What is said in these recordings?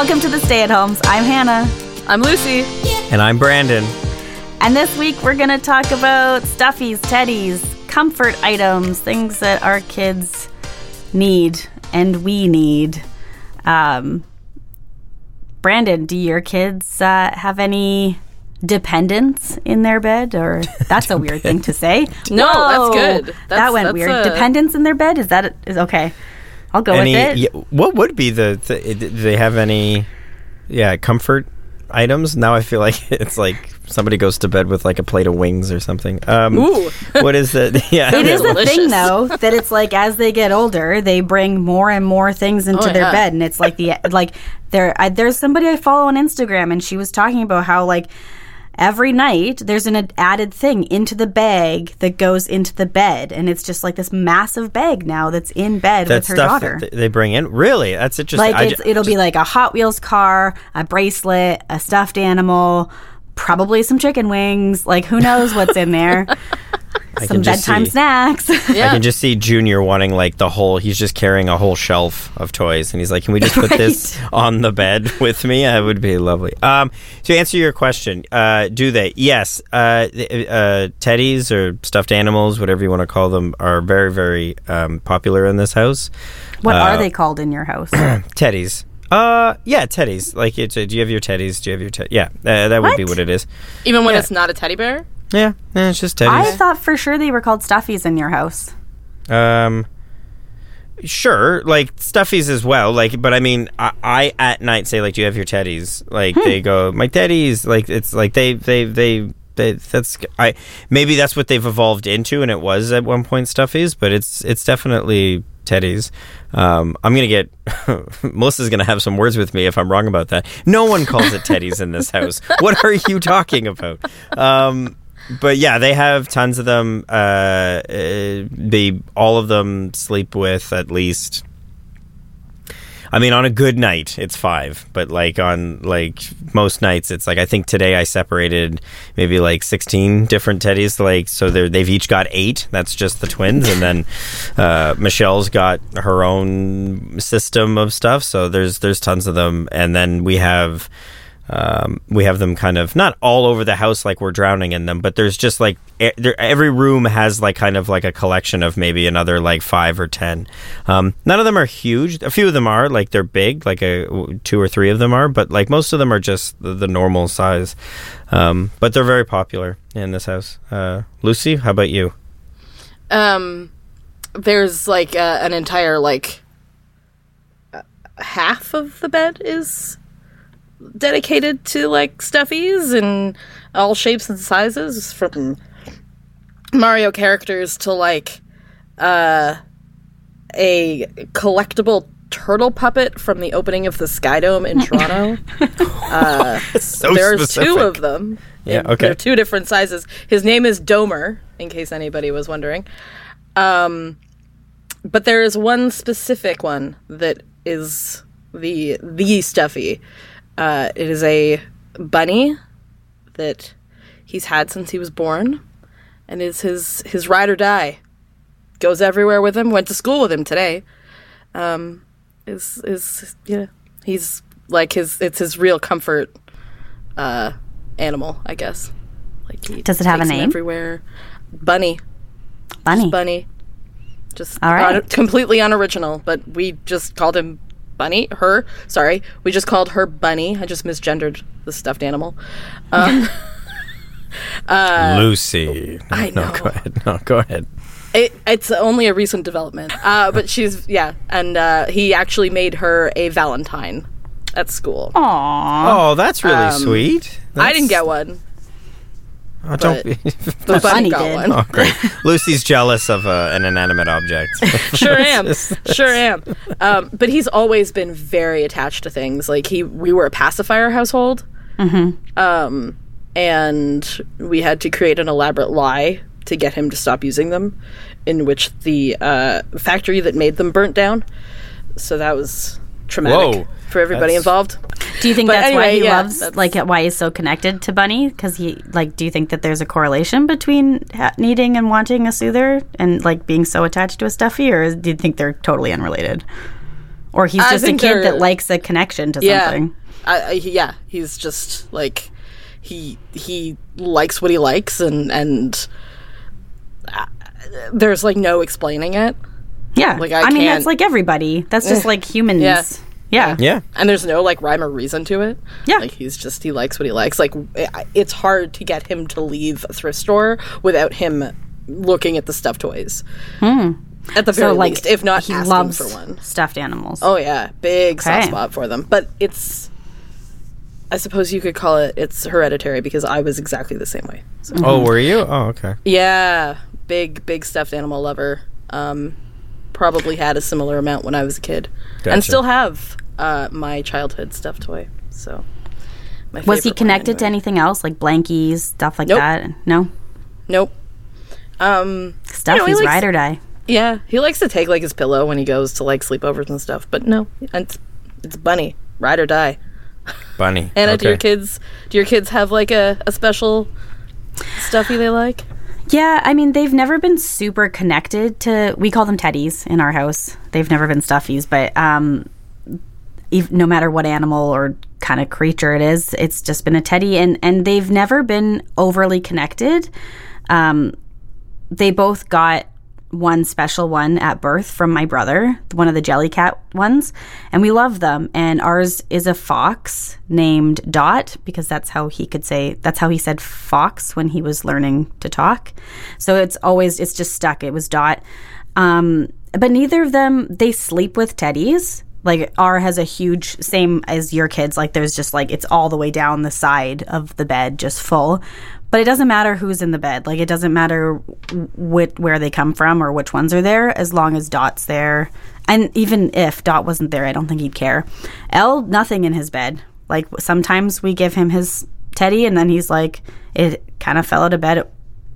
All right. Welcome to the Stay at Homes. I'm Hannah. I'm Lucy. And I'm Brandon. And this week we're going to talk about stuffies, teddies, comfort items, things that our kids need and we need. Um, Brandon, do your kids uh, have any dependence in their bed? Or that's a weird thing to say. No, that's Whoa, good. that went that's weird. a- Dependence in their bed? Is that is okay? I'll go Any? with it. yeah, what would be the, the? Do they have any? Yeah, comfort items. Now I feel like it's like somebody goes to bed with like a plate of wings or something. Um, Ooh. what is it? Yeah, It is a delicious. thing though that it's like as they get older, they bring more and more things into Oh, their yeah. bed, and it's like the like there. I, there's somebody I follow on Instagram, and she was talking about how like every night there's an added thing into the bag that goes into the bed, and it's just like this massive bag now that's in bed that with her daughter. that they bring in. Really, that's interesting. like ju- it'll be like a Hot Wheels car, a bracelet, a stuffed animal. Probably some chicken wings. Like who knows what's in there? I some can just bedtime see- snacks. I can just see Junior wanting like the whole. He's just carrying a whole shelf of toys, and he's like, "Can we just put this on the bed with me? That would be lovely." Um, to answer your question, uh, do they? Yes, uh, uh, teddies or stuffed animals, whatever you want to call them, are very, very um, popular in this house. what Uh, are they called in your house? Teddies. Uh, yeah, teddies. Like, it's, uh, do you have your teddies? Do you have your ted? Yeah, uh, that would be What? what it is. Even when Yeah. it's not a teddy bear? Yeah, eh, it's just I teddies. thought for sure they were called stuffies in your house. Um, sure, like stuffies as well. Like, but I mean, I, I at night say like, "Do you have your teddies?" Like they go, "My teddies." Like it's like they they they. They, that's I maybe that's what they've evolved into, and it was at one point stuffies, but it's it's definitely teddies. Um, I'm gonna get Melissa's gonna have some words with me if I'm wrong about that. No one calls it teddies in this house. What are you talking about? Um, but yeah, they have tons of them. Uh, uh, they all of them sleep with at least. I mean, on a good night, it's five, but like on like most nights, it's like I think today I separated maybe like sixteen different teddies. Like so, they've each got eight. That's just the twins, and then uh, Michelle's got her own system of stuff. So there's there's tons of them, and then we have um, we have them kind of not all over the house like we're drowning in them, but there's just like there, every room has like kind of like a collection of maybe another like five or ten. Um, none of them are huge. A few of them are like they're big, like a two or three of them are, but like most of them are just the, the normal size. Um, but they're very popular in this house. Uh, Lucy, how about you? Um, there's like uh, an entire like half of the bed is dedicated to like stuffies and all shapes and sizes from Mario characters to like uh a collectible turtle puppet from the opening of the Sky Dome in Toronto. So There's specific. two of them. Yeah, okay. They're two different sizes. His name is Domer, in case anybody was wondering. Um, but there is one specific one that is the the stuffy. Uh, it is a bunny that he's had since he was born, and is his his ride or die. Goes everywhere with him. Went to school with him today. Um, is is yeah. He's like his. It's his real comfort uh, animal, I guess. Like he Does it have a name? Everywhere, bunny, Bunny. bunny. Just All right. un- completely unoriginal, but we just called him bunny. Her, sorry, we just called her bunny. I just misgendered the stuffed animal. Um, Lucy. No, I No, know. go ahead. No, go ahead. It, it's only a recent development, uh, but she's yeah, and uh, he actually made her a Valentine at school. Aww. Oh, that's really Um, sweet. I didn't get one. Oh, don't be. The bunny Bunny got did. one. oh, great. Lucy's jealous of uh, an inanimate object. sure am sure am um, but he's always been very attached to things like he we were a pacifier household um, and we had to create an elaborate lie to get him to stop using them in which the uh, factory that made them burnt down so that was traumatic Whoa. for everybody That's- involved Do you think But that's why anyway, he yeah, loves, that's- like, why he's so connected to Bunny? Because he, like, do you think that there's a correlation between ha- needing and wanting a soother and, like, being so attached to a stuffy, or do you think they're totally unrelated? or he's I just a think kid they're- that likes a connection to Yeah. something. I, I, yeah, he's just like he he likes what he likes, and and uh, there's like no explaining it, Yeah, Like, I I, mean that's like everybody. That's just like humans. Yeah. Yeah. Yeah. and there's no like rhyme or reason to it. Yeah. like he's just he likes what he likes. Like it's hard to get him to leave a thrift store without him looking at the stuffed toys. Hmm. At the very. So like, least, if not he asking loves for one. stuffed animals. Oh yeah, big soft spot for them. But it's, I suppose you could call it it's hereditary because I was exactly the same way. So, Oh, were you? Oh, okay. yeah, big big stuffed animal lover. Um, probably had a similar amount when I was a kid, Gotcha. and still have uh, my childhood stuffed toy. So, my Was he connected to anything else, like blankies, stuff like Nope. that? No, Nope. Um, stuff. he He's likes- ride or die. yeah, he likes to take like his pillow when he goes to like sleepovers and stuff. But no, it's, it's bunny, ride or die. Bunny. Anna, do your kids do your kids have like a, a special stuffy they like? Yeah, I mean they've never been super connected to. We call them teddies in our house. They've never been stuffies, but um, no matter what animal or kind of creature it is, it's just been a teddy, and and they've never been overly connected. Um, they both got one special one at birth from my brother, one of the Jellycat ones, and we love them. And ours is a fox named Dot because that's how he could say that's how he said fox when he was learning to talk. So it's always it's just stuck. It was Dot. Um, but neither of them they sleep with teddies. Like R has a huge same as your kids. Like there's just like it's all the way down the side of the bed, just full. But it doesn't matter who's in the bed. Like it doesn't matter wh- where they come from or which ones are there, as long as Dot's there. And even if Dot wasn't there, I don't think he'd care. L, nothing in his bed. Like sometimes we give him his teddy, and then he's like, it kind of fell out of bed.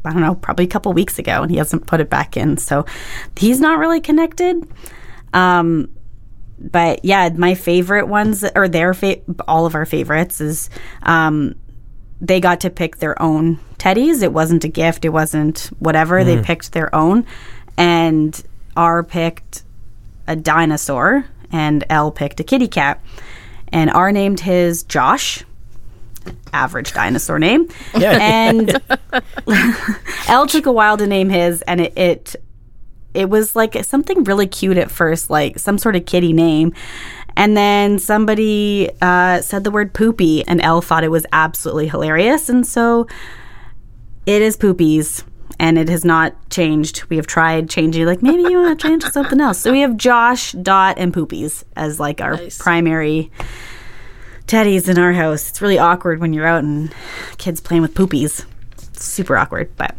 I don't know, probably a couple weeks ago, and he hasn't put it back in. So he's not really connected. Um, but yeah, my favorite ones or their fa- all of our favorites is um, they got to pick their own teddies. It wasn't a gift. It wasn't whatever. They hmm. picked their own, and R picked a dinosaur, and L picked a kitty cat, and R named his Josh. Average dinosaur name, Yeah. and L took a while to name his, and it, it it was like something really cute at first, like some sort of kitty name. And then somebody uh, said the word poopy, and L thought it was absolutely hilarious. And so it is poopies, and it has not changed. We have tried changing, like maybe you want to change to something else. So we have Josh, Dot, and poopies as like our Nice. primary teddies in our house. It's really awkward when you're out and kids playing with poopies. It's super awkward, but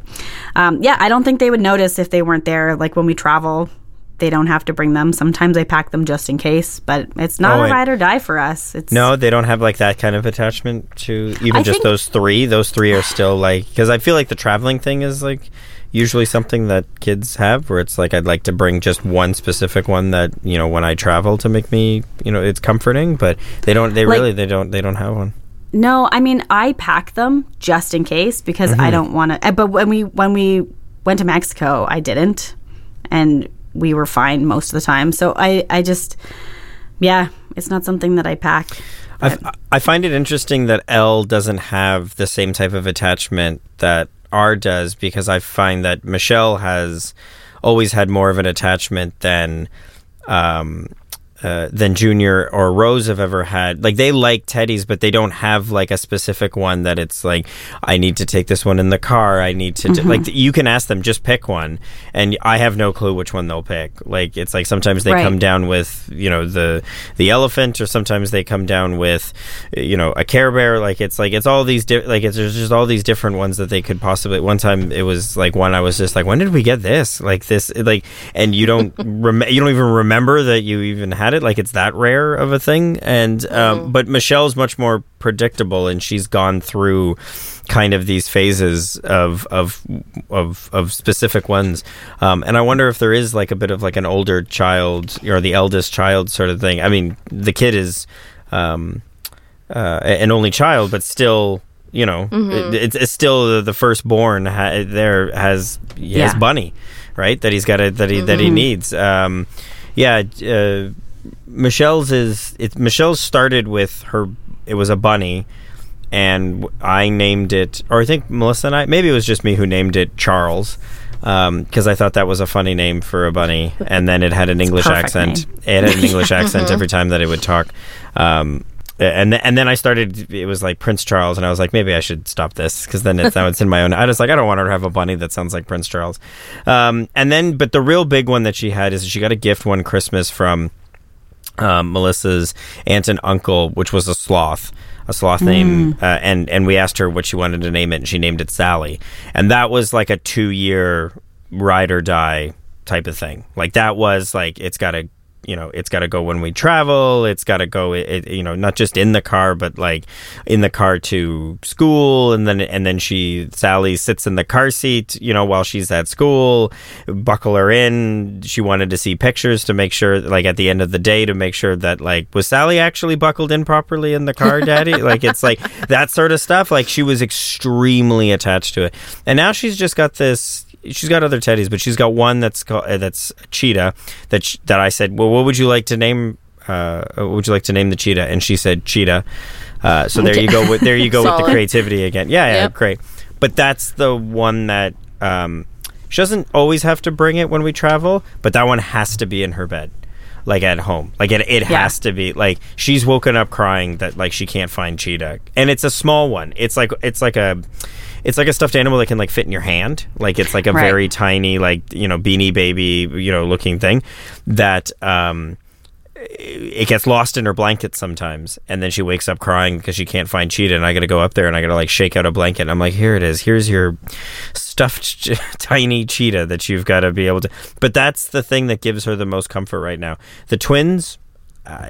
um, yeah, I don't think they would notice if they weren't there. Like when we travel, they don't have to bring them. Sometimes I pack them just in case, but it's not Oh, a ride or die for us. It's No, they don't have like that kind of attachment to even I just think- those three. Those three are still like because I feel like the traveling thing is like usually something that kids have where it's like I'd like to bring just one specific one that you know when I travel to make me you know it's comforting, but they don't. They Like- really they don't they don't have one. No, I mean I pack them just in case because I mm-hmm. don't want to. Eh, but when we when we went to Mexico, I didn't, and we were fine most of the time. So I I just yeah, it's not something that I pack. I, I find it interesting that L doesn't have the same type of attachment that R does because I find that Michelle has always had more of an attachment than um, uh, than Junior or Rose have ever had. Like they like teddies, but they don't have like a specific one that it's like I need to take this one in the car. I need to Mm-hmm. like you can ask them just pick one, and I have no clue which one they'll pick. Like it's like sometimes they Right. come down with you know the the elephant, or sometimes they come down with you know a Care Bear. Like it's like it's all these di- like it's there's just all these different ones that they could possibly. One time it was like one I was just like, when did we get this? Like this like, and you don't rem- you don't even remember that you even had it. Like it's that rare of a thing. And um, but Michelle's much more predictable, and she's gone through kind of these phases of of of, of specific ones. Um, and I wonder if there is like a bit of like an older child or the eldest child sort of thing. I mean, the kid is um, uh, an only child, but still. You know, it, it's, it's still the, the firstborn. Ha- there has Yeah. Bunny, right? That he's got to, that he that he needs. Um, yeah, uh, Michelle's is it. Michelle's started with her. It was a bunny, and I named it, or I think Melissa and I. Maybe it was just me who named it Charles, because I thought that was a funny name for a bunny, and then it had an English accent. name. It had an English accent every time that it would talk. Um, and and then I started. It was like Prince Charles, and I was like, maybe I should stop this because then it's now it's in my own. I was like, I don't want her to have a bunny that sounds like Prince Charles. Um, and then, but the real big one that she had is she got a gift one Christmas from um, Melissa's aunt and uncle, which was a sloth, a sloth name, uh, and and we asked her what she wanted to name it, and she named it Sally, and that was like a two year ride or die type of thing. Like that was like it's got to you know it's got to go when we travel it's got to go it, you know not just in the car but like in the car to school and then and then she Sally sits in the car seat you know while she's at school buckle her in. She wanted to see pictures to make sure like at the end of the day to make sure that like was Sally actually buckled in properly in the car daddy? Like it's like that sort of stuff. Like she was extremely attached to it. And now she's just got this she's got other teddies, but she's got one that's called uh, that's cheetah. That sh- that I said, well, what would you like to name? Uh, what would you like to name the cheetah? And she said cheetah. Uh, so there you go. With, there you go with the creativity again. Yeah, yeah, Yep. great. But that's the one that um, she doesn't always have to bring it when we travel, but that one has to be in her bed. Like at home, like it, it Yeah. has to be. Like she's woken up crying that like she can't find cheetah, and it's a small one. It's like it's like a, it's like a stuffed animal that can like fit in your hand. Like it's like a Right. very tiny, like you know, beanie baby, you know, looking thing that um, it gets lost in her blanket sometimes, and then she wakes up crying because she can't find cheetah. And I got to go up there and I got to like shake out a blanket. And I'm like, here it is. Here's your stuffed ch- tiny cheetah that you've got to be able to. But that's the thing that gives her the most comfort right now. The twins. Uh,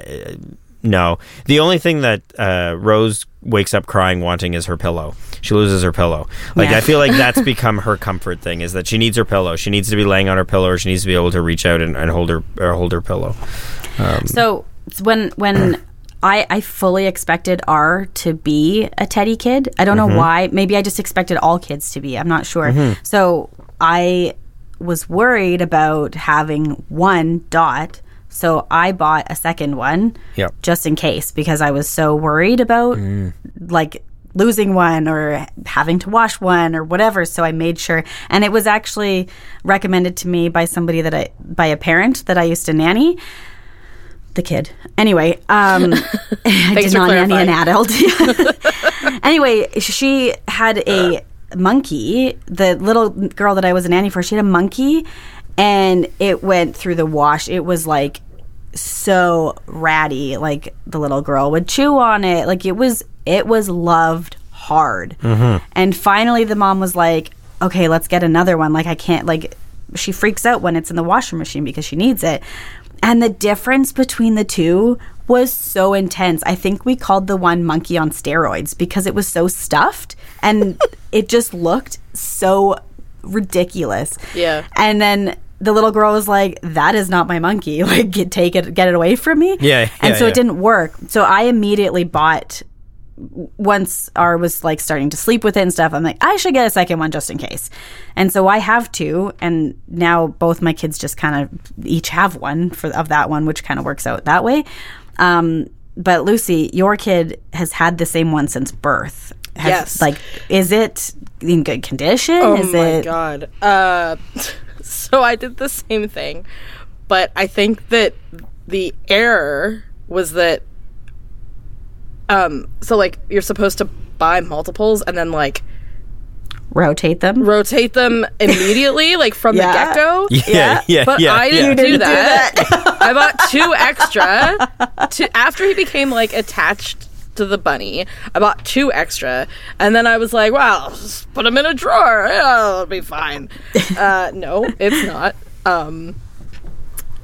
no, the only thing that uh, Rose wakes up crying wanting is her pillow. She loses her pillow. Like Yeah. I feel like that's become her comfort thing is that she needs her pillow. She needs to be laying on her pillow, or she needs to be able to reach out and, and hold her or hold her pillow. Um, so when when I I fully expected R to be a Teddy kid. I don't know mm-hmm. why. Maybe I just expected all kids to be. I'm not sure. Mm-hmm. So I was worried about having one dot. So I bought a second one Yep. just in case because I was so worried about mm. like losing one or having to wash one or whatever so I made sure and it was actually recommended to me by somebody that I by a parent that I used to nanny the kid. Anyway, um, I did not nanny an adult. anyway, she had a monkey. The little girl that I was a nanny for, she had a monkey, and it went through the wash. It was like so ratty. Like the little girl would chew on it. Like it was, it was loved hard. Mm-hmm. And finally, the mom was like, "Okay, let's get another one." Like I can't like. She freaks out when it's in the washing machine because she needs it. And the difference between the two was so intense. I think we called the one monkey on steroids because it was so stuffed and it just looked so ridiculous. Yeah. And then the little girl was like, "That is not my monkey. Like, get, take it, get it away from me." Yeah, And yeah, so yeah. it didn't work. So I immediately bought. Once R was like starting to sleep with it and stuff, I'm like, I should get a second one just in case. And so I have two, and now both my kids just kind of each have one for of that one, which kind of works out that way. Um, but Lucy, your kid has had the same one since birth. Have- Yes. Like, is it in good condition? Oh is my it? god. Uh, so I did the same thing, but I think that the error was that um so like you're supposed to buy multiples and then like Rotate them. rotate them immediately like from Yeah. the get-go. Yeah, yeah, But yeah. I didn't, do, didn't do that. I bought two extra. To, after he became like attached to the bunny, I bought two extra, and then I was like, "Well, just put them in a drawer. Yeah, it'll be fine." Uh, no, it's not. Um,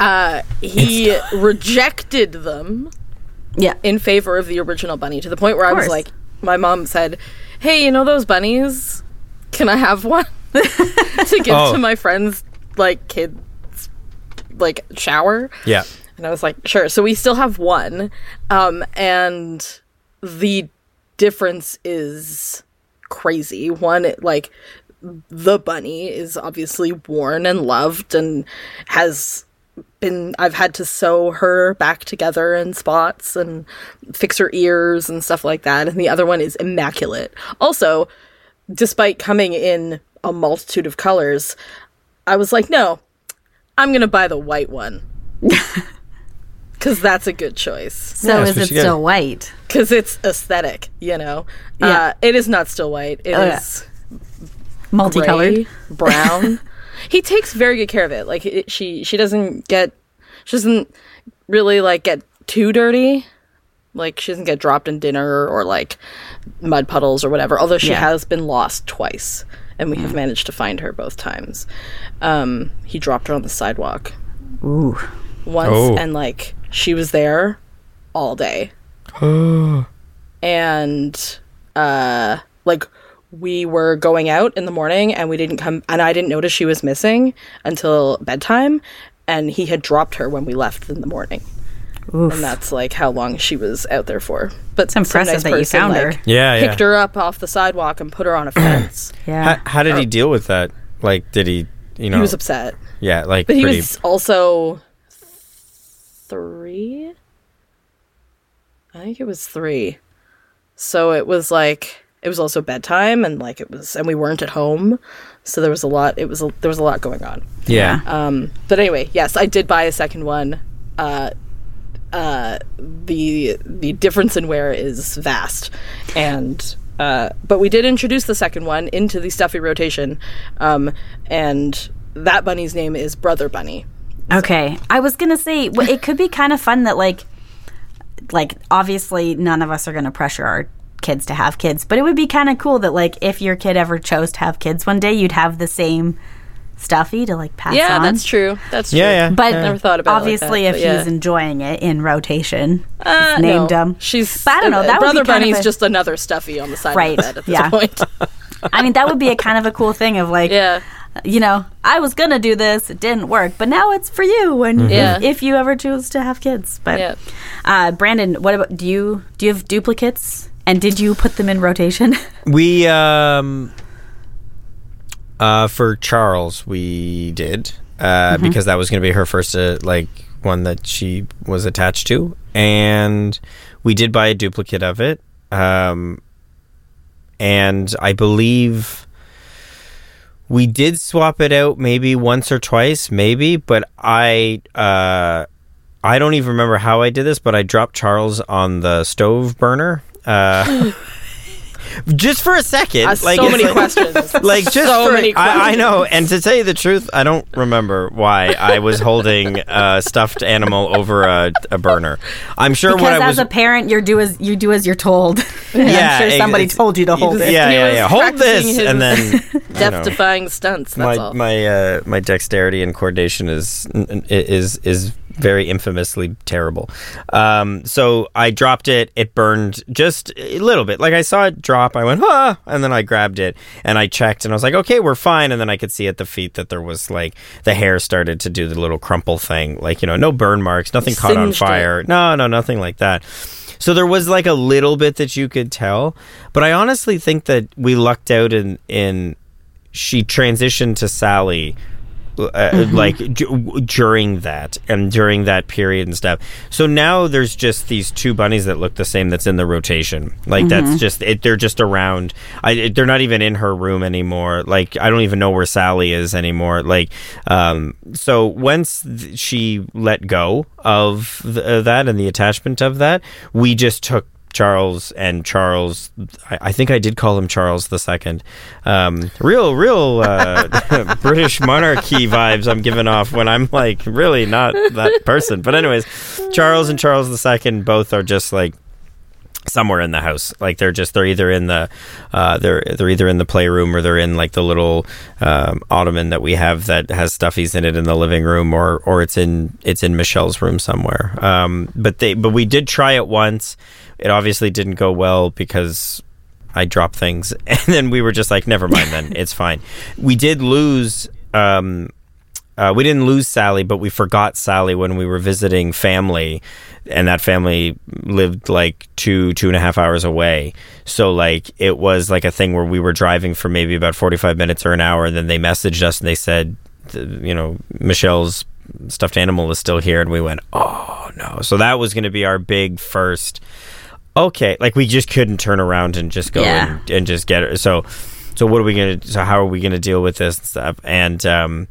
uh, he rejected them Yeah. in favor of the original bunny to the point where I was like, my mom said, "Hey, you know those bunnies? Can I have one to give Oh. to my friends like kids like shower?" Yeah. And I was like, "Sure." So we still have one, um, and the difference is crazy. One, it, like the bunny is obviously worn and loved and has been I've had to sew her back together in spots and fix her ears and stuff like that. And the other one is immaculate. Also, despite coming in a multitude of colors, I was like, no, I'm gonna buy the white one. Cause that's a good choice. So Yeah, is it you get. still white? Cause it's aesthetic, you know. Yeah. Uh, it is not still white. It is Oh, yeah. Multicolored. gray, brown. he takes very good care of it. Like it, she she doesn't get she doesn't really like get too dirty. Like she doesn't get dropped in dinner or like mud puddles or whatever. Although she Yeah. has been lost twice, and we have managed to find her both times. Um, he dropped her on the sidewalk Ooh. once, Oh. and like she was there all day and uh like we were going out in the morning and we didn't come and I didn't notice she was missing until bedtime and he had dropped her when we left in the morning. Oof. And that's like how long she was out there for. But it's impressive that you found her. Yeah, yeah. Picked her up off the sidewalk and put her on a fence. yeah. How, how did he deal with that? Like, did he, you know, He was upset. yeah, like But he pretty. was also three. I think it was three. So it was like it was also bedtime, and like it was, and we weren't at home, so there was a lot. It was a, there was a lot going on. yeah. Um, but anyway, yes, I did buy a second one. Uh, uh, the the difference in wear is vast, and uh, but we did introduce the second one into the stuffy rotation, um, and that bunny's name is Brother Bunny. Okay, I was gonna say it could be kind of fun that like, like obviously none of us are gonna pressure our kids to have kids, but it would be kind of cool that like if your kid ever chose to have kids one day, you'd have the same stuffy to like pass Yeah, on. that's true. That's true. Yeah, yeah. But Never thought about it like obviously, that, if yeah. he's enjoying it in rotation, Uh, he's named no. him. She's. But I don't know, uh, that would be Brother Bunny's a- just another stuffy on the side Right, of the bed at this yeah. point. I mean, that would be a kind of a cool thing of like, yeah. you know, I was gonna do this, it didn't work, but now it's for you when Yeah. if, if you ever choose to have kids. But Yeah. uh, Brandon, what about do you do you have duplicates? And did you put them in rotation? We um uh for Charles we did uh because that was going to be her first uh, like one that she was attached to. And we did buy a duplicate of it um and I believe we did swap it out maybe once or twice maybe but I uh I don't even remember how I did this but I dropped Charles on the stove burner uh just for a second Uh, like so many like- questions. like just So for, many I, I know and to tell you the truth i don't remember why i was holding a stuffed animal over a, a burner i'm sure Because what i was as a parent, you do as you do as you're told. Yeah, I'm sure somebody it's- told you to hold yeah it. yeah He was yeah hold this and then Death-defying stunts. That's my all. my uh, my dexterity and coordination is is is very infamously terrible. Um, so I dropped it. It burned just a little bit. Like I saw it drop. I went ah, and then I grabbed it and I checked and I was like, okay, we're fine. And then I could see at the feet that there was like the hair started to do the little crumple thing. Like you know, no burn marks, nothing caught on Singed it. fire. No, no, nothing like that. So there was like a little bit that you could tell, but I honestly think that we lucked out in in she transitioned to Sally uh, like d- during that and during that period and stuff. So now there's just these two bunnies that look the same that's in the rotation. Like that's just it, they're just around. I they're not even in her room anymore. Like I don't even know where Sally is anymore. Like um so once th- she let go of th- uh, that and the attachment of that, we just took Charles and Charles. I, I think I did call him Charles the Second. Um, real, real uh, British monarchy vibes I'm giving off when I'm like really not that person. But anyways, Charles and Charles the Second both are just like somewhere in the house like they're just they're either in the uh, they're they're either in the playroom or they're in like the little um, ottoman that we have that has stuffies in it in the living room or or it's in it's in Michelle's room somewhere um, but they but we did try it once it obviously didn't go well because I dropped things and then we were just like never mind then it's fine we did lose um uh, we didn't lose Sally, but we forgot Sally when we were visiting family, and that family lived like two two and a half hours away. So like it was like a thing where we were driving for maybe about forty five minutes or an hour, and then they messaged us and they said, you know, Michelle's stuffed animal is still here, and we went, oh no. So that was going to be our big first. Okay, like we just couldn't turn around and just go Yeah. and, and just get it. So, so what are we gonna? So how are we gonna deal with this and stuff? And um,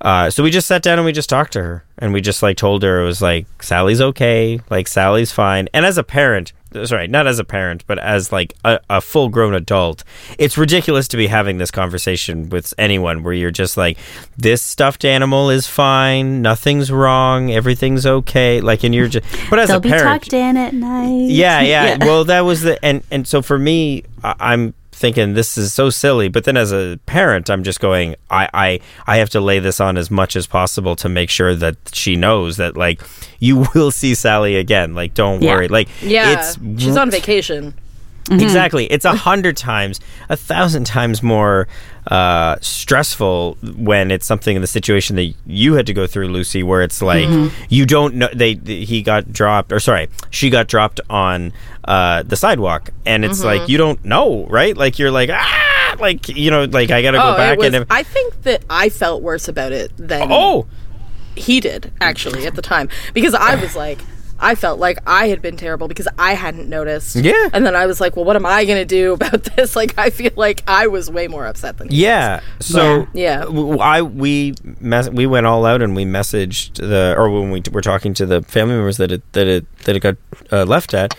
uh, so we just sat down and we just talked to her, and we just like told her it was like Sally's okay, like Sally's fine. And as a parent, sorry, not as a parent, but as like a, a full grown adult, it's ridiculous to be having this conversation with anyone where you're just like, this stuffed animal is fine, nothing's wrong, everything's okay. Like, and you're just, but as They'll a be parent, tucked in at night. yeah, yeah, Well, that was the and and so for me, I, I'm thinking this is so silly. But then as a parent, I'm just going, I I I have to lay this on as much as possible to make sure that she knows that like you will see Sally again. Like, don't Yeah. worry. Like, Yeah, it's she's on vacation. Exactly. It's a hundred times, a thousand times more uh, stressful when it's something in the situation that you had to go through, Lucy, where it's like you don't know they he got dropped or sorry, she got dropped on uh, the sidewalk, and it's like you don't know, right? Like you're like ah, like you know, like I gotta go Oh, back was, and I think that I felt worse about it than oh! he did actually at the time. Because I was like I felt like I had been terrible because I hadn't noticed. Yeah. And then I was like, well, what am I going to do about this? Like, I feel like I was way more upset than he. Yeah. So Yeah. w- I we mes- we went all out and we messaged the or when we t- were talking to the family members that it that it that it got uh, left at.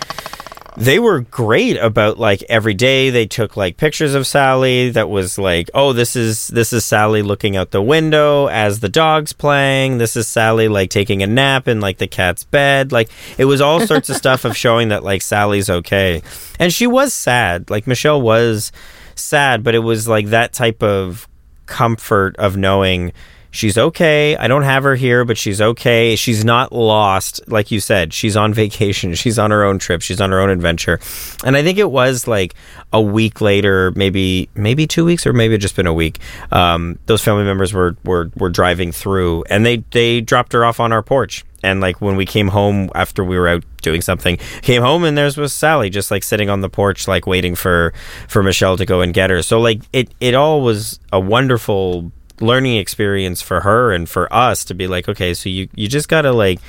They were great about like every day they took like pictures of Sally that was like, oh, this is this is Sally looking out the window as the dog's playing. This is Sally like taking a nap in like the cat's bed. Like it was all sorts of stuff of showing that like Sally's okay. And she was sad. Like Michelle was sad, but it was like that type of comfort of knowing she's okay. I don't have her here, but she's okay. She's not lost. Like you said, she's on vacation. She's on her own trip. She's on her own adventure. And I think it was like a week later, maybe maybe two weeks, or maybe it just been a week. Um, those family members were, were were driving through, and they they dropped her off on our porch. And like when we came home after we were out doing something, came home and there's was Sally just like sitting on the porch, like waiting for for Michelle to go and get her. So like it it all was a wonderful learning experience for her and for us to be like, okay, so you you just gotta like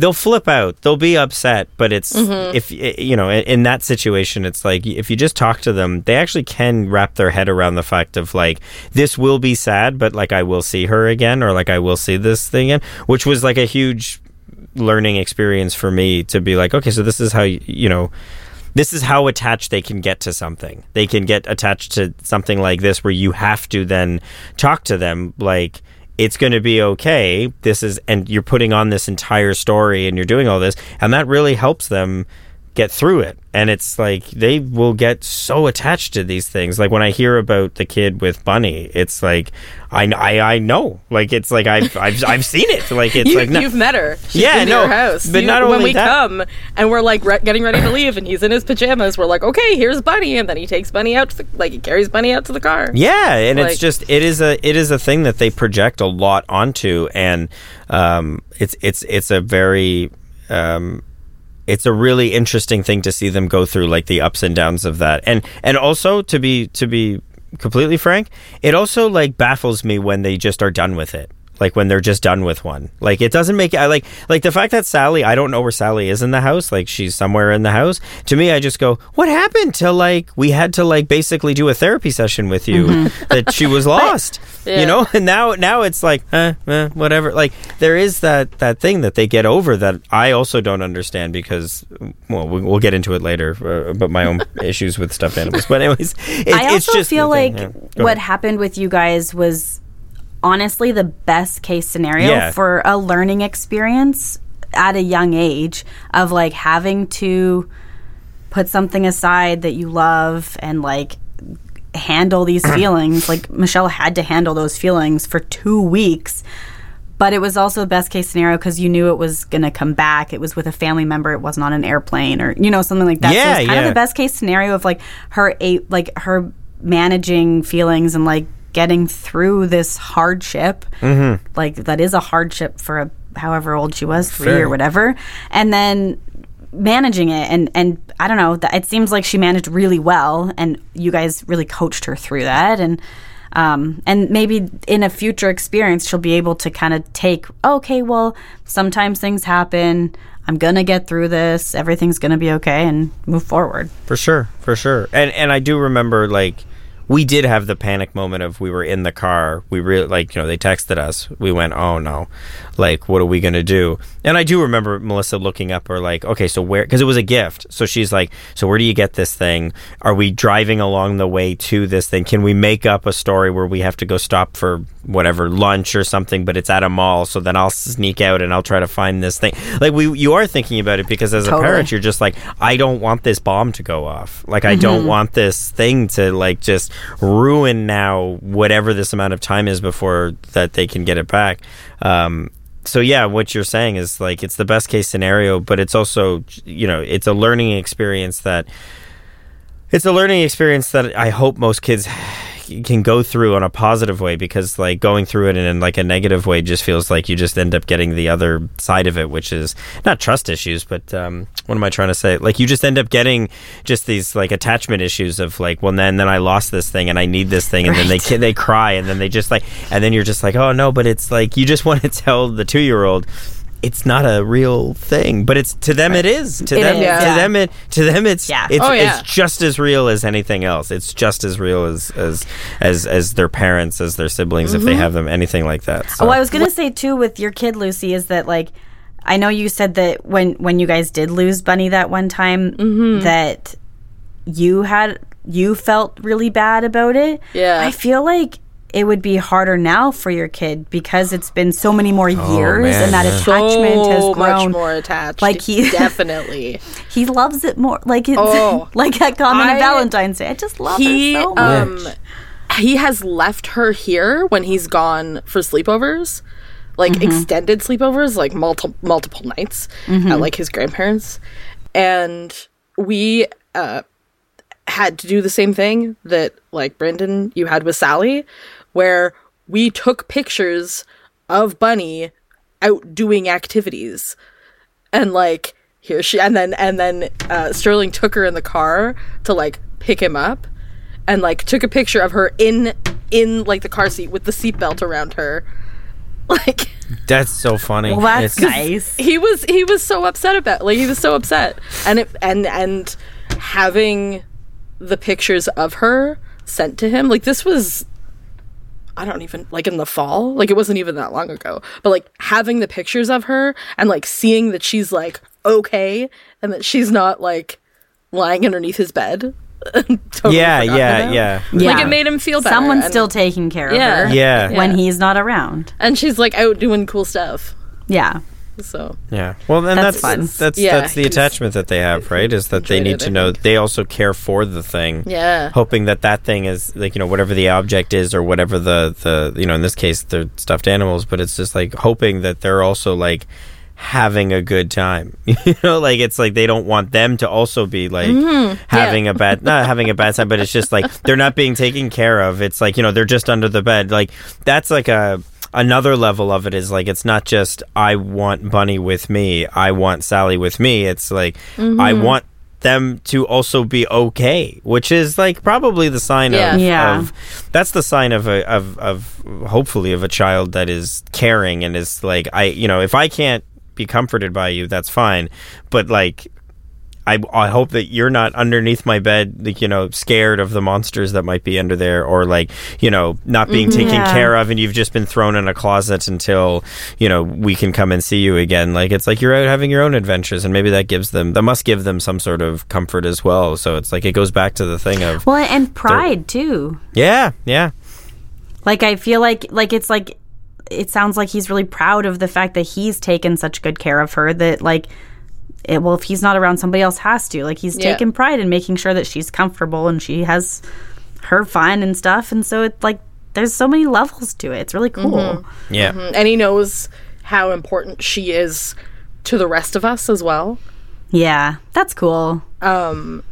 they'll flip out they'll be upset but it's mm-hmm. if you know in, that situation it's like if you just talk to them they actually can wrap their head around the fact of like this will be sad but like i will see her again or like i will see this thing again which was like a huge learning experience for me to be like okay so this is how you, you know this is how attached they can get to something. They can get attached to something like this where you have to then talk to them like it's going to be okay. This is and you're putting on this entire story and you're doing all this and that really helps them get through it. And it's like they will get so attached to these things. Like when I hear about the kid with Bunny, it's like I I, I know. Like it's like I've I've I've seen it. Like it's You, like no- you've met her. She's Yeah, no, your house. but You- not when we that- come and we're like re- getting ready to leave, and he's in his pajamas, we're like, okay, here's Bunny, and then he takes Bunny out to the like he carries Bunny out to the car. Yeah, and Like- it's just it is a it is a thing that they project a lot onto, and um, it's it's it's a very um, it's a really interesting thing to see them go through, like the ups and downs of that, and and also to be to be completely frank, it also like baffles me when they just are done with it. Like when they're just done with one, like it doesn't make I like like the fact that Sally, I don't know where Sally is in the house, like she's somewhere in the house. To me, I just go, what happened to like we had to like basically do a therapy session with you that she was lost, Yeah. you know, and now now it's like, eh, eh, whatever. Like there is that that thing that they get over that I also don't understand because well, we- we'll get into it later uh, about my own issues with stuffed animals. But anyways, it, I also feel thing, like yeah. What happened with you guys was honestly the best case scenario Yeah. for a learning experience at a young age of like having to put something aside that you love and like handle these feelings like Michelle had to handle those feelings for 2 weeks but it was also the best case scenario because you knew it was going to come back. It was with a family member. It wasn't on an airplane or you know something like that. Yeah, so it's kind yeah. of the best case scenario of like her a like her managing feelings and like getting through this hardship. Mm-hmm. Like that is a hardship for a, however old she was, three Fair. or whatever, and then managing it and and I don't know. It seems like she managed really well, and you guys really coached her through that and. Um, and maybe in a future experience, she'll be able to kind of take, okay, well, sometimes things happen. I'm gonna get through this. Everything's gonna be okay, and move forward. For sure, for sure. And and I do remember like we did have the panic moment of we were in the car. We really like you know they texted us. We went, oh no, like what are we gonna do? And I do remember Melissa looking up or like, okay, so where? Because it was a gift. So she's like, so where do you get this thing? Are we driving along the way to this thing? Can we make up a story where we have to go stop for whatever lunch or something, but it's at a mall? So then I'll sneak out and I'll try to find this thing. Like we, you are thinking about it because as a parent, you're just like, I don't want this bomb to go off. Like I don't mm-hmm. want this thing to like just ruin now whatever this amount of time is before that they can get it back. Um, so yeah, what you're saying is like it's the best case scenario, but it's also you know it's a learning experience that it's a learning experience that I hope most kids can go through in a positive way because like going through it in like a negative way just feels like you just end up getting the other side of it which is not trust issues but um, what am i trying to say? Like you just end up getting just these like attachment issues of like well then then i lost this thing and i need this thing and then they they cry and then they just like and then you're just like oh no but it's like you just want to tell the two year old it's not a real thing, but it's to them it is. To It them, is, to yeah. them it to them it's Yeah. it's, Oh, yeah. it's just as real as anything else. It's just as real as as as, as their parents, as their siblings, if they have them, anything like that. So. Oh, I was gonna say too with your kid Lucy is that like I know you said that when when you guys did lose Bunny that one time Mm-hmm. that you had you felt really bad about it. Yeah. I feel like it would be harder now for your kid because it's been so many more years Oh, man, and that yeah. attachment has so grown. much more attached. Like he- definitely. He loves it more. Like it's Oh. like that comment on Valentine's Day. I just love he her so much. um he has left her here when he's gone for sleepovers like Mm-hmm. extended sleepovers like multiple multiple nights Mm-hmm. at like his grandparents and we uh had to do the same thing that like Brandon you had with Sally where we took pictures of Bunny out doing activities and like here she and then and then uh, Sterling took her in the car to like pick him up and like took a picture of her in in like the car seat with the seatbelt around her like That's so funny. well, that's It's- nice. he was he was so upset about like he was so upset and it and and having the pictures of her sent to him like this was I don't even like in the fall like it wasn't even that long ago but like having the pictures of her and like seeing that she's like okay and that she's not like lying underneath his bed totally Yeah, forgotten yeah, yeah. like it made him feel better Someone's and- still taking care Yeah. of her Yeah. when Yeah. he's not around. and she's like out doing cool stuff Yeah. So Yeah. Well, and That's that's fun. that's Yeah, that's the attachment that they have, right? Is that they need it, to know they also care for the thing. yeah Hoping that that thing is like you know whatever the object is or whatever the the you know in this case they're stuffed animals, but it's just like hoping that they're also like having a good time. you know, like it's like they don't want them to also be like mm-hmm. having a bad not having a bad time, but it's just like they're not being taken care of. It's like, you know, they're just under the bed. Like that's like a another level of it is like it's not just I want Bunny with me, I want Sally with me. It's like I mm-hmm. want them to also be okay, which is like probably the sign Yeah. of, Yeah. of that's the sign of a of of hopefully of a child that is caring and is like I you know if I can't be comforted by you that's fine but like I, I hope that you're not underneath my bed, like, you know, scared of the monsters that might be under there, or like, you know, not being mm-hmm. taken Yeah. care of, and you've just been thrown in a closet until, you know, we can come and see you again. Like, it's like you're out having your own adventures, and maybe that gives them, that must give them some sort of comfort as well. So it's like it goes back to the thing of, Well, and pride too. yeah, yeah, Like I feel like like it's like it sounds like he's really proud of the fact that he's taken such good care of her that like it, well if he's not around somebody else has to. Like he's Yeah. taken pride in making sure that she's comfortable and she has her fun and stuff and so it's like there's so many levels to it. It's really cool. yeah. and he knows how important she is to the rest of us as well. Yeah, that's cool. Um,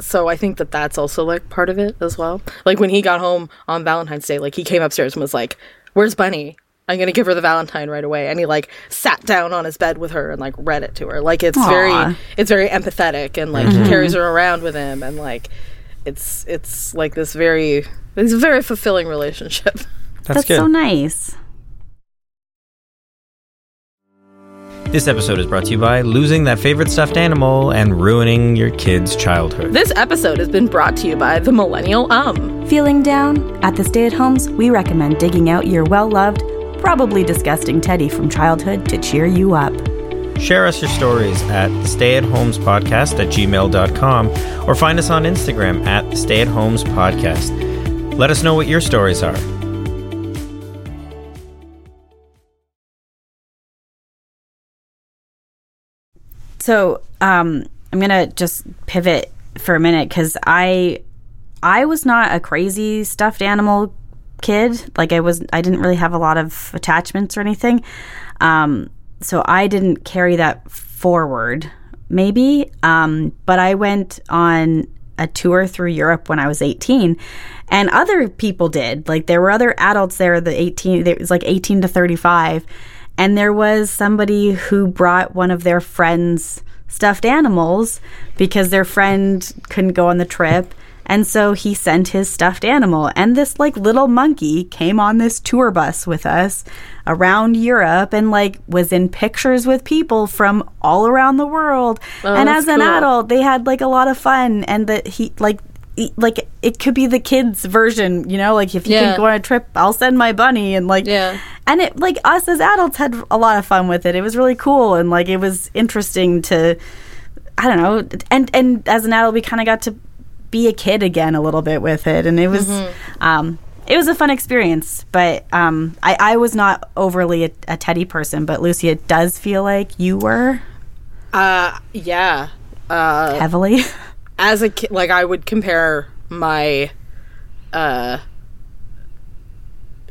so I think that that's also like part of it as well. Like when he got home on Valentine's Day, like he came upstairs and was like, "Where's Bunny? I'm gonna give her the Valentine right away." And he like sat down on his bed with her and like read it to her. Like it's Aw. very, it's very empathetic and like he carries her around with him and like it's it's like this very It's a very fulfilling relationship. That's, That's good. so nice. This episode is brought to you by losing that favorite stuffed animal and ruining your kid's childhood. This episode has been brought to you by the Millennial Um. Feeling down? At the Stay at Homes, we recommend digging out your well loved, probably disgusting teddy from childhood to cheer you up. Share us your stories at stayathomespodcast at homespodcast at gmail.com or find us on Instagram at stayathomespodcast. Let us know what your stories are. So, um, I'm gonna just pivot for a minute because I, I was not a crazy stuffed animal kid. Like I was, I didn't really have a lot of attachments or anything. Um, so I didn't carry that forward. Maybe, um, but I went on a tour through Europe when I was 18, and other people did. Like there were other adults there. The 18, it was like 18 to 35 and there was somebody who brought one of their friends stuffed animals because their friend couldn't go on the trip and so he sent his stuffed animal. And this like little monkey came on this tour bus with us around Europe and like was in pictures with people from all around the world. Oh, and as an cool. adult they had like a lot of fun. And that he like like it could be the kids version you know? Like if you Yeah. can go on a trip i'll send my bunny. And like Yeah. and it like us as adults had a lot of fun with it. It was really cool. And like it was interesting to i don't know. And and as an adult we kind of got to be a kid again a little bit with it and it was um it was a fun experience but um i i was not overly a, a teddy person but lucy it does feel like you were Uh, yeah. Uh, heavily as a kid, like I would compare my uh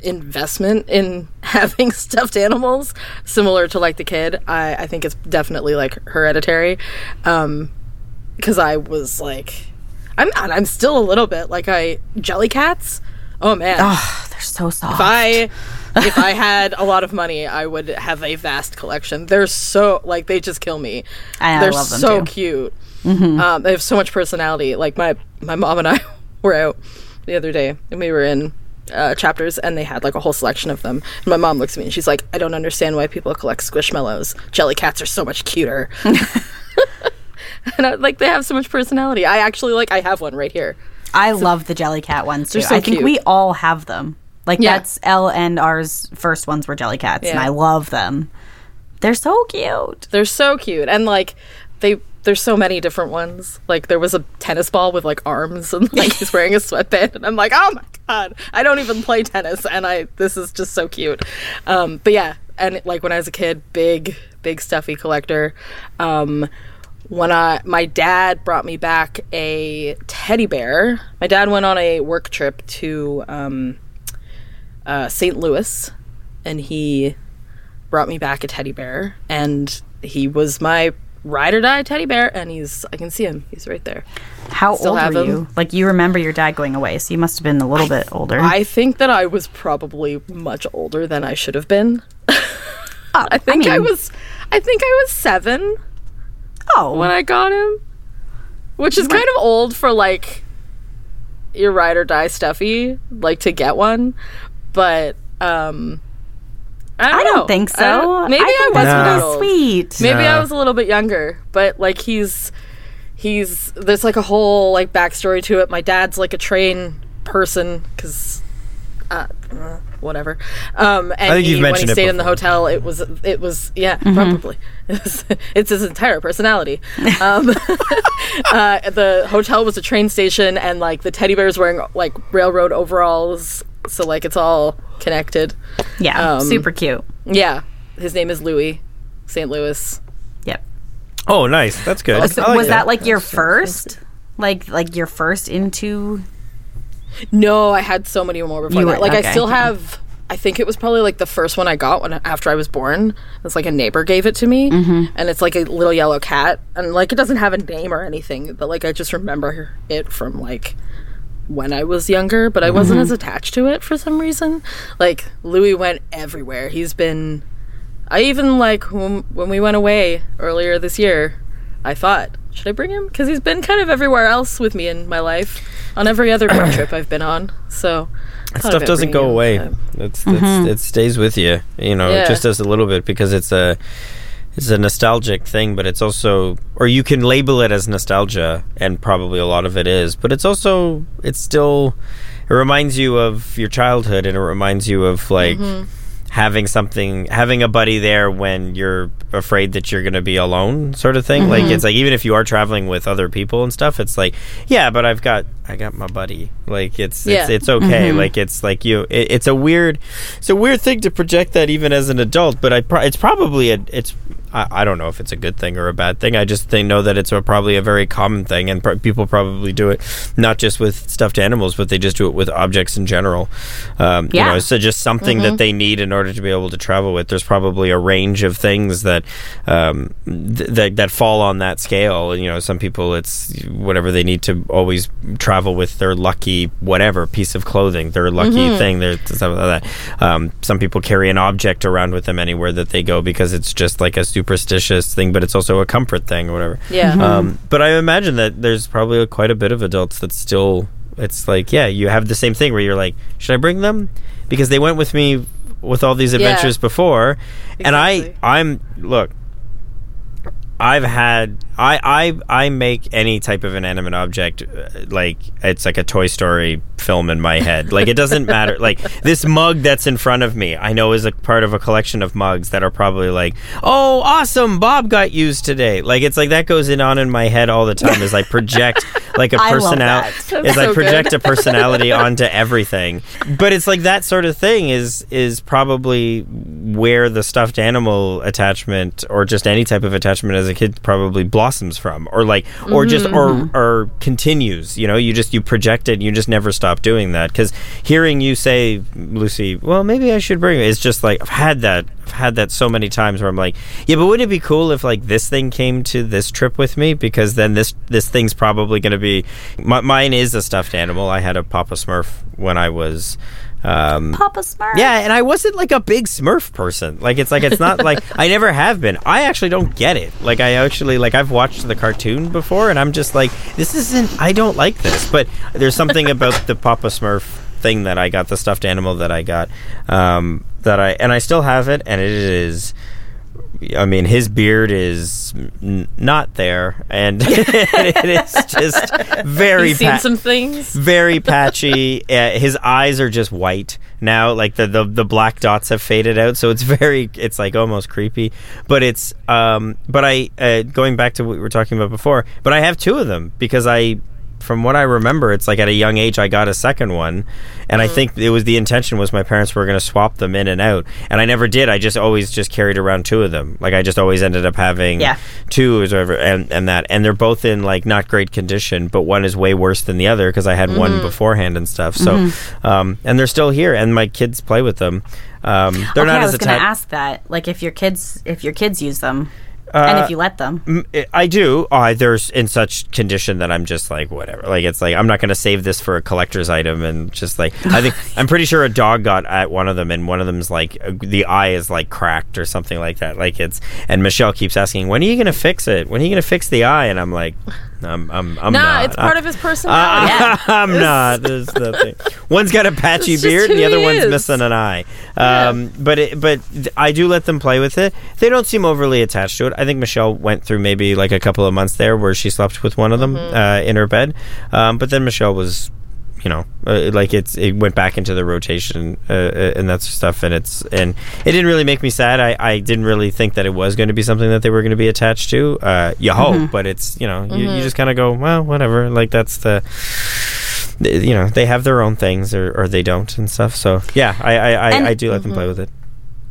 investment in having stuffed animals similar to like the kid. I I think it's definitely like hereditary. Um because I was like I'm not I'm still a little bit like I Jellycats. Oh man. oh they're so soft If I if I had a lot of money, I would have a vast collection. They're so like they just kill me. I- I They're love them so too. cute. Um, they have so much personality. Like my my mom and I were out the other day, and we were in uh, chapters, and they had like a whole selection of them. And my mom looks at me and she's like, "I don't understand why people collect squishmallows. Jellycats are so much cuter." and I, like they have so much personality. I actually like I have one right here. I love the Jellycat ones too. So I think cute. we all have them. Like Yeah. that's L and ours first ones were Jellycats, and Yeah. I love them. They're so cute. They're so cute, and like they. There's so many different ones. Like there was a tennis ball with like arms, and like he's wearing a sweatband, and I'm like, oh my god, I don't even play tennis, and I this is just so cute. Um, but yeah, and like when I was a kid, big big stuffy collector. Um, when I my dad brought me back a teddy bear. My dad went on a work trip to um, uh, St. Louis, and he brought me back a teddy bear, and he was my ride or die teddy bear, and he's I can see him. He's right there. How Still old were you? Like you remember your dad going away, so you must have been a little bit older. I think that I was probably much older than I should have been. I think I, mean- was I think I was 7 oh, when I got him. Which is kind of old for like your ride or die stuffy, like to get one. But um I don't, I don't think so. I maybe I, think wasn't that's that old. sweet. Maybe I was a little bit younger, but like he's he's there's like a whole like backstory to it. My dad's like a train person because uh, whatever. Um, and think he, you've when mentioned he it stayed in the hotel, it was it was yeah Mm-hmm. probably it it's his entire personality. Um, uh, the hotel was a train station, and like the teddy bear's wearing like railroad overalls, so like it's all connected. yeah, um, super cute. Yeah, his name is Louis, St. Louis. Yep. Oh, nice. That's good. So like was that like your first, like like your first into? No, I had so many more before You were- that. Like I still have. I think it was probably like the first one I got when after I was born. It's like a neighbor gave it to me, Mm-hmm. and it's like a little yellow cat, and like it doesn't have a name or anything, but like I just remember it from like when I was younger, but I wasn't Mm-hmm. as attached to it for some reason. Like Louis went everywhere. He's been. I even like when, when we went away earlier this year. I thought, should I bring him? Because he's been kind of everywhere else with me in my life. On every other big trip I've been on. So That stuff doesn't go it away. up. It's, it's mm-hmm. it stays with you. You know, Yeah. it just does a little bit because it's a it's a nostalgic thing, but it's also or you can label it as nostalgia, and probably a lot of it is. But it's also it's still it reminds you of your childhood, and it reminds you of like. Mm-hmm. Having something, having a buddy there when you're afraid that you're going to be alone, sort of thing. Like mm-hmm. it's like even if you are traveling with other people and stuff, it's like, yeah, but I've got, I got my buddy. Like it's, it's, Yeah. it's okay. Mm-hmm. Like it's like you. It, it's a weird, it's a weird thing to project that even as an adult. But I, pro- it's probably a, it's. I, I don't know if it's a good thing or a bad thing. I just think know that it's a, probably a very common thing, and pr- people probably do it not just with stuffed animals, but they just do it with objects in general. Um, You Yeah. know, so just something that they need in order to be able to travel with. There's probably a range of things that um, th- that that fall on that scale. And, you know, some people it's whatever they need to always travel with their lucky whatever piece of clothing, their lucky thing, their something like that. Um, some people carry an object around with them anywhere that they go because it's just like a superstitious thing, but it's also a comfort thing or whatever. Yeah. Um, but I imagine that there's probably quite a bit of adults that still. It's like, yeah, you have the same thing where you're like, should I bring them? Because they went with me with all these adventures before, and I, I'm look. I've had I I I make any type of inanimate object uh, like it's like a Toy Story film in my head. Like it doesn't matter. Like this mug that's in front of me, I know is a part of a collection of mugs that are probably like, oh, awesome, Bob got used today. Like it's like that goes in on in my head all the time as I project like a personality. As I project good. a personality onto everything. But it's like that sort of thing is is probably where the stuffed animal attachment or just any type of attachment as a kid probably blossoms from or like or just or mm-hmm. Mm-hmm. or continues, you know, you just you project it, and you just never stop doing that cuz hearing you say Lucy, well maybe I should bring it. It's just like I've had that I've had that so many times where I'm like, yeah, but wouldn't it be cool if like this thing came to this trip with me because then this this thing's probably going to be my, mine is a stuffed animal. I had a Papa Smurf when I was um Papa Smurf. yeah, and I wasn't like a big Smurf person. Like it's like it's not like I never have been. I actually don't get it. Like I actually like I've watched the cartoon before and I'm just like this isn't I don't like this. But there's something about the Papa Smurf thing that I got the stuffed animal that I got um that I and I still have it and it is I mean, his beard is n- not there, and it is just very You've seen pa- some things. very patchy. Uh, his eyes are just white now. Like the, the the black dots have faded out, so it's very it's like almost creepy. But it's um. But I uh, going back to what we were talking about before. But I have two of them because I. From what I remember, it's like at a young age I got a second one, and I think it was the intention was my parents were going to swap them in and out, and I never did. I just always just carried around two of them. Like I just always ended up having Yeah. two or whatever, and and that, and they're both in like not great condition, but one is way worse than the other because I had one beforehand and stuff. So, um, and they're still here, and my kids play with them. Um, they're okay, not I as was going to ask that. Like, if your kids, if your kids use them, and if you let them. Mm, I do. Uh, there's in such condition that I'm just like whatever. Like it's like I'm not going to save this for a collector's item and just like I think I'm pretty sure a dog got at one of them and one of them's like uh, the eye is like cracked or something like that. Like it's and Michelle keeps asking when are you going to fix it? When are you going to fix the eye? And I'm like I'm I'm I'm Nah, not. it's part I- of his personality. uh, I'm not. There's nothing. One's got a patchy beard, and the other he one's is. missing an eye. Um, But it, but I do let them play with it. They don't seem overly attached to it. I think Michelle went through maybe like a couple of months there where she slept with one of them Mm-hmm. uh, in her bed, um, but then Michelle was. You know, uh, like it's it went back into the rotation uh, uh, and that stuff, and it's and it didn't really make me sad. I, I didn't really think that it was going to be something that they were going to be attached to. Uh, you hope, but it's you know you, you just kind of go well, whatever. Like that's the you know they have their own things or, or they don't and stuff so yeah i i, I, And- I do let them play with it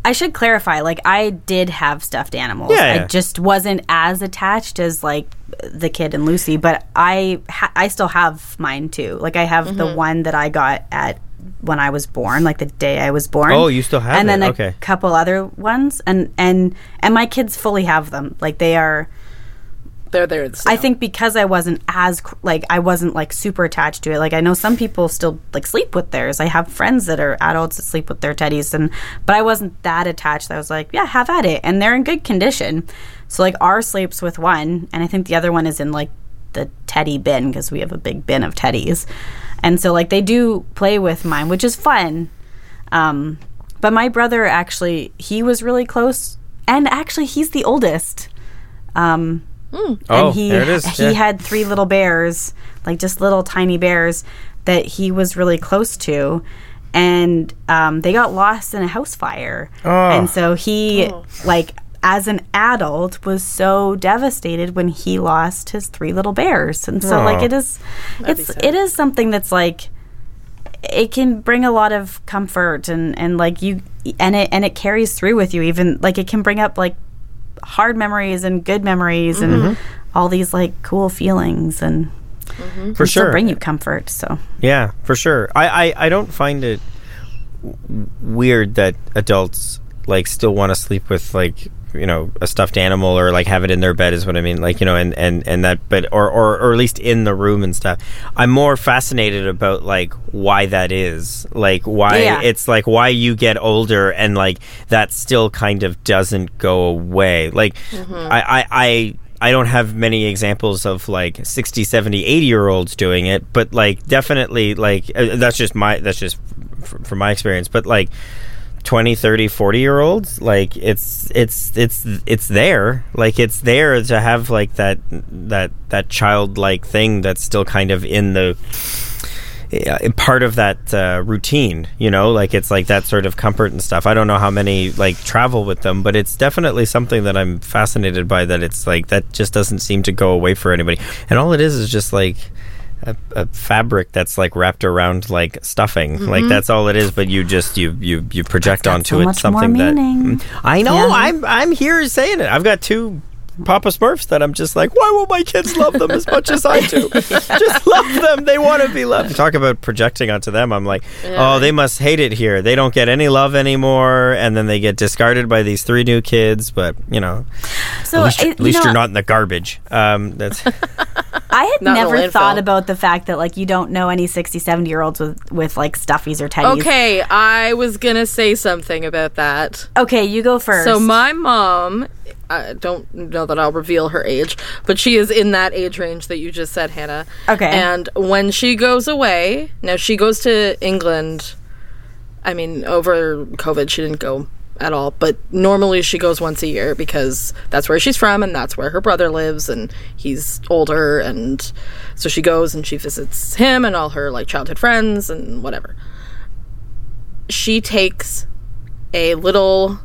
I should clarify, like I did have stuffed animals. Yeah, yeah. I just wasn't as attached as like the kid and Lucy, but I ha- I still have mine too. Like I have the mm-hmm. one that I got at when I was born, like the day I was born. Oh, you still have and it? then a Okay. couple other ones, and and and my kids fully have them. Like they are. They're there. I think because I wasn't as like I wasn't like super attached to it. Like I know some people still like sleep with theirs. I have friends that are adults that sleep with their teddies, and but I wasn't that attached. I was like, yeah, have at it, and they're in good condition. So like our sleeps with one, and I think the other one is in like the teddy bin because we have a big bin of teddies, and so like they do play with mine, which is fun. Um, but my brother actually he was really close, and actually he's the oldest. Um, Mm. Oh, and he there it is. he Yeah. had three little bears, like just little tiny bears that he was really close to. And um, they got lost in a house fire. Oh. And so he, like, as an adult, was so devastated when he lost his three little bears. And so, like, Oh. it is, it is something that's like, it can bring a lot of comfort and and like you and it and it carries through with you. Even like it can bring up like hard memories and good memories Mm-hmm. and all these like cool feelings and for sure. bring you comfort. So Yeah, for sure. I, I, I don't find it weird that adults like still want to sleep with like you know a stuffed animal or like have it in their bed is what I mean. Like you know, and and and that, but or or or at least in the room and stuff. I'm more fascinated about like why that is. Like why Yeah. it's like why you get older and like that still kind of doesn't go away. Like I I. I I don't have many examples of like 60, 70, 80 year olds doing it, but like definitely like uh, that's just my that's just f- from my experience, but like 20, 30, 40 year olds, like it's it's it's it's there. Like it's there to have like that that that childlike thing that's still kind of in the yeah, part of that uh, routine, you know, like it's like that sort of comfort and stuff. I don't know how many like travel with them, but it's definitely something that I'm fascinated by. That it's like that just doesn't seem to go away for anybody, and all it is is just like a, a fabric that's like wrapped around like stuffing. Like that's all it is. But you just you you you project onto so it something that. Mm, I know. Yeah. I'm I'm here saying it. I've got two. Papa Smurfs that I'm just like, why won't my kids love them as much as I do? just love them. They want to be loved. Talk about projecting onto them. I'm like, oh, they must hate it here. They don't get any love anymore, and then they get discarded by these three new kids. But you know, so at least, it- you you're not in the garbage. Um, that's I had Not never thought about the fact that like you don't know any 60, 70 year olds with with like stuffies or teddies. Okay, I was gonna say something about that. Okay, you go first. So my mom, I don't know that I'll reveal her age, but she is in that age range that you just said, Hannah. Okay. And when she goes away, now she goes to England. I mean, over COVID, she didn't go at all, but normally she goes once a year because that's where she's from and that's where her brother lives and he's older and so she goes and she visits him and all her like childhood friends and whatever. She takes a little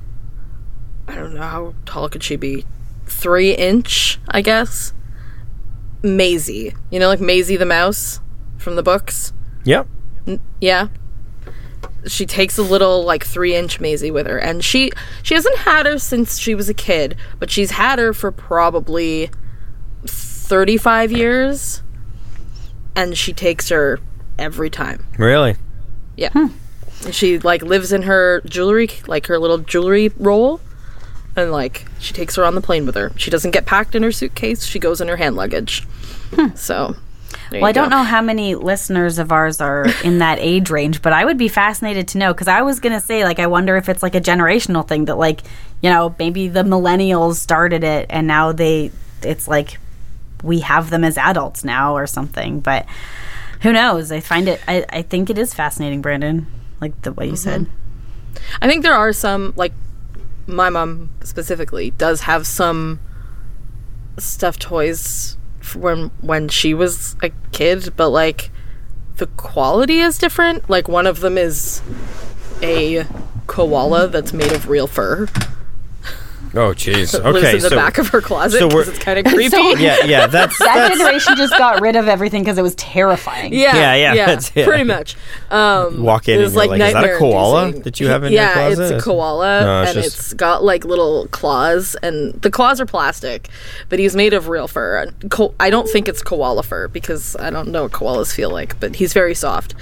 I don't know how tall could she be? Three inch, I guess. Maisy. You know, like Maisy the mouse from the books? yep. Yeah. She takes a little like three inch Maisy with her. And she she hasn't had her since she was a kid, but she's had her for probably thirty five years. And she takes her every time. Really. Yeah. Hmm. And She like lives in her jewelry, like her little jewelry roll, and like she takes her on the plane with her. She doesn't get packed in her suitcase. She goes in her hand luggage. Hmm. So, there Well, I don't go. know how many listeners of ours are in that age range, but I would be fascinated to know because I was going to say, like, I wonder if it's like a generational thing that, like, you know, maybe the millennials started it and now they, it's like we have them as adults now or something. But who knows? I find it, I, I think it is fascinating, Brandon, like the way you mm-hmm. said. I think there are some like my mom specifically does have some stuffed toys when when she was a kid, but like the quality is different. Like one of them is a koala that's made of real fur. Oh, jeez. that lives Okay. in the so back of her closet so we're- because it's kind of creepy. yeah, yeah. That's That that's generation just got rid of everything because it was terrifying. Yeah, Yeah, yeah, yeah, that's- yeah. pretty much. Um, walk in it and was you're like, is that a koala inducing. that you have in your closet? yeah, closet? it's a koala, No, it's and just- it's got like little claws, and the claws are plastic, but he's made of real fur. And ko- I don't think it's koala fur because I don't know what koalas feel like, but he's very soft.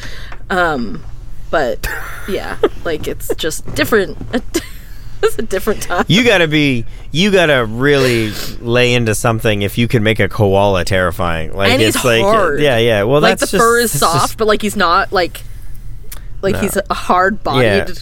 Um, but yeah, like it's just different. it's a different time. you gotta be you gotta really lay into something if you can make a koala terrifying like And it's like hard. yeah yeah well like the just, fur is it's just- soft, but like he's not like like he's a hard bodied Yeah.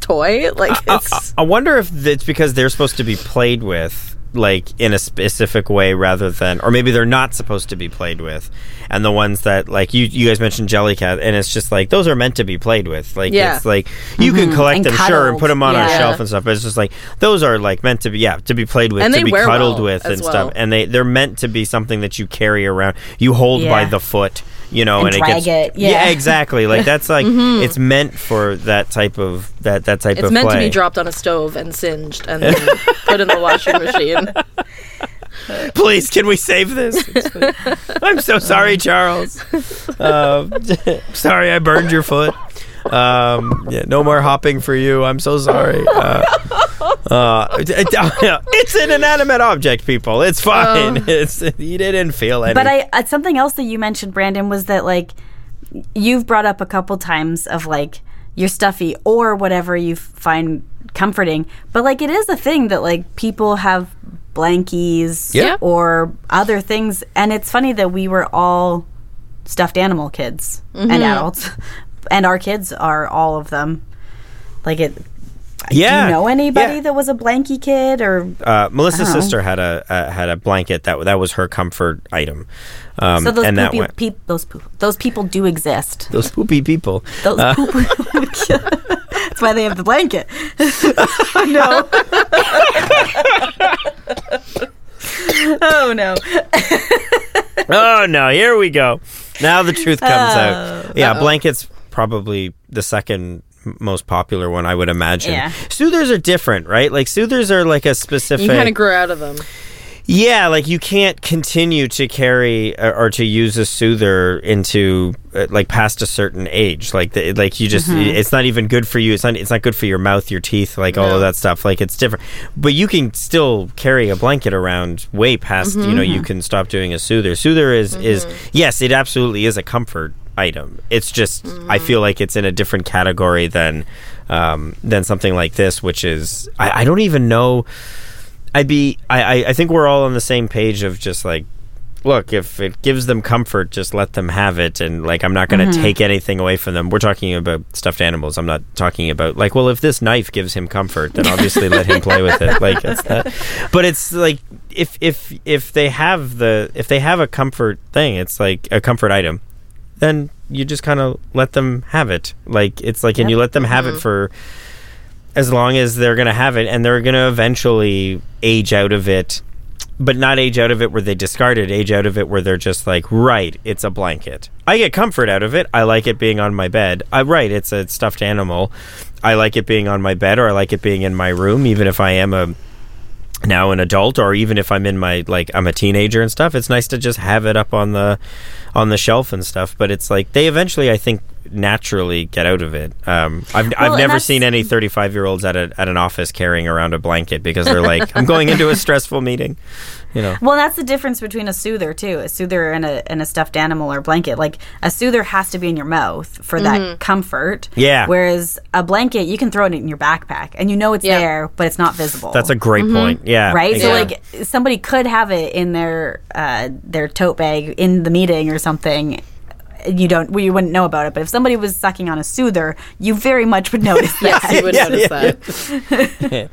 toy. Like I, it's I- I wonder if it's because they're supposed to be played with like in a specific way rather than or maybe they're not supposed to be played with. And the ones that like you you guys mentioned jellycat and it's just like those are meant to be played with. Like Yeah. it's like you can mm-hmm. collect And them sure and put them on a Yeah. shelf and stuff but it's just like those are like meant to be yeah to be played with And to be cuddled well with and well. stuff. and they they're meant to be something that you carry around. You hold by the foot you know And and, drag it it, gets yeah. exactly. Like that's like it's meant for that type of that that type It's of It's meant to be dropped on a stove and singed and then put in the washing machine. please can we save this? I'm so sorry charles. Um, sorry i burned your foot. Um, yeah, no more hopping for you. I'm so sorry. Uh, uh, it- it- it's an inanimate object people it's fine it's you didn't feel anything But I uh, something else that you mentioned, Brandon, was that like you've brought up a couple times of like your stuffy or whatever you find comforting. But like it is a thing that like people have blankies Yeah. or other things, and it's funny that we were all stuffed animal kids Mm-hmm. and adults, and our kids are all of them. Like it. Yeah Do you know anybody yeah. that was a blankie kid or uh, Melissa's know. sister had a uh, had a blanket that that was her comfort item, um, so those and poopy, went peop, those poop, those people do exist. those poopy people. Those poop- That's why they have the blanket. no. oh no. oh no, here we go. Now the truth comes Oh. out. Yeah, blankets probably the second most popular one I would imagine. Yeah. Soothers are different, right? Like soothers are like a specific You kind of grow out of them. Yeah, like you can't continue to carry uh, or to use a soother into uh, like past a certain age. Like the, like you just it's not even good for you. It's not it's not good for your mouth, your teeth, like all of that stuff. Like it's different. But you can still carry a blanket around way past, you know, you can stop doing a soother. Soother is is yes, it absolutely is a comfort item. It's just I feel like it's in a different category than um, than something like this, which is I, I don't even know. I'd be I, I think we're all on the same page of just like look if it gives them comfort just let them have it. And like I'm not going to take anything away from them. We're talking about stuffed animals. I'm not talking about like well if this knife gives him comfort then obviously let him play with it. Like it's that but it's like if if if they have the if they have a comfort thing it's like a comfort item then you just kind of let them have it. Like it's like and you let them have it mm-hmm. for as long as they're going to have it and they're going to eventually age out of it but not age out of it where they discard it age out of it where they're just like right it's a blanket. I get comfort out of it. I like it being on my bed. I right it's a stuffed animal. I like it being on my bed or i like it being in my room even if i am a now an adult or even if i'm in my like i'm a teenager and stuff it's nice to just have it up on the on the shelf and stuff but it's like they eventually i think naturally get out of it um i've, Well, I've never seen any 35 year olds at, a, at an office carrying around a blanket because they're like i'm going into a stressful meeting you know Well, that's the difference between a soother too. A soother and a and a stuffed animal or blanket. Like a soother has to be in your mouth for that comfort. Yeah. Whereas a blanket, you can throw it in your backpack and you know it's Yeah. there, but it's not visible. that's a great point yeah right. So like somebody could have it in their uh, their tote bag in the meeting or something. You don't, well, you wouldn't know about it. But if somebody was sucking on a soother, you very much would notice that. Yes, you would Yeah, notice yeah,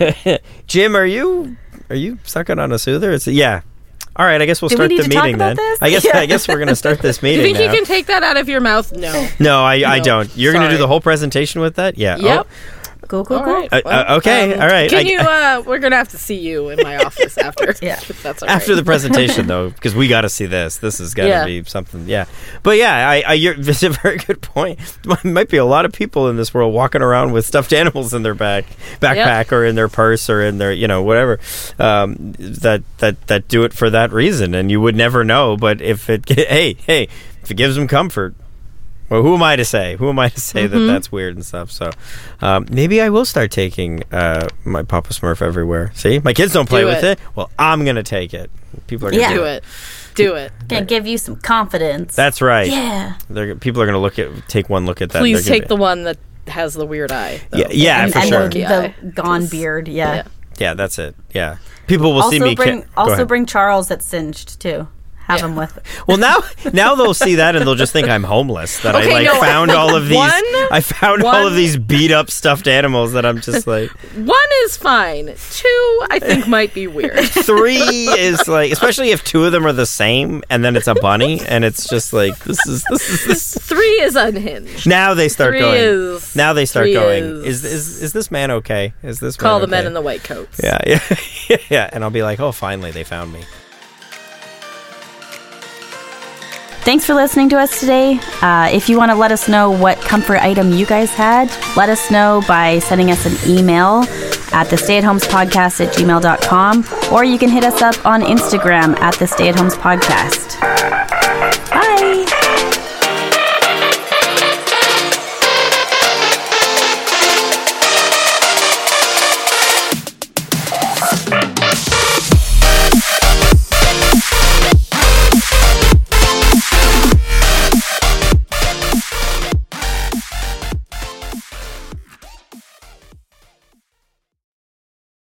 that. jim are you are you sucking on a soother it's yeah all right i guess we'll Do we start need the to talk meeting about then this? i guess Yeah. i guess we're gonna start this meeting. You meeting think you can take that out of your mouth? No. no i i don't you're gonna do the whole presentation with that yeah Yep. Oh. Cool, cool, All cool. right. Uh, uh, okay, all right. Can I- you? Uh, we're gonna have to see you in my office after. Yeah. that's all after right. the presentation though because we got to see this this is got to Yeah. be something yeah but yeah i, I you're, it's a very good point there might be a lot of people in this world walking around with stuffed animals in their back backpack or in their purse or in their you know whatever um, that that that do it for that reason and you would never know but if it hey hey if it gives them comfort well, who am I to say? Who am I to say Mm-hmm. that that's weird and stuff? So, um, maybe I will start taking uh, my Papa Smurf everywhere. See, my kids don't play Do with it. it. Well, I'm gonna take it. People are gonna Yeah. do, do it. it. Do it. Gonna give you some confidence. That's right. yeah. They're, people are gonna look at take one look at that. Please They're gonna take the one that has the weird eye. though. Yeah, yeah, and, for and sure. the, the gone beard. Yeah. Yeah. yeah, that's it. Yeah, people will see me. bring ca- also bring Charles that's singed too. Have them with. Well, now now they'll see that and they'll just think I'm homeless. That Okay, I like no, found all of these. one- I found all of these beat up stuffed animals that I'm just like. One is fine. Two, I think, might be weird. Three is like, especially if two of them are the same, and then it's a bunny, and it's just like this is this is this. Three is unhinged. Now they start Three going. is- now they start going. is- Is, is is this man okay? Is this Call man the men in the white coats. Yeah, yeah, yeah. And I'll be like, oh, finally they found me. Thanks for listening to us today. Uh, if you want to let us know what comfort item you guys had, let us know by sending us an email at the stayathomespodcast at gmail.com or you can hit us up on Instagram at the Stay at Homes Podcast.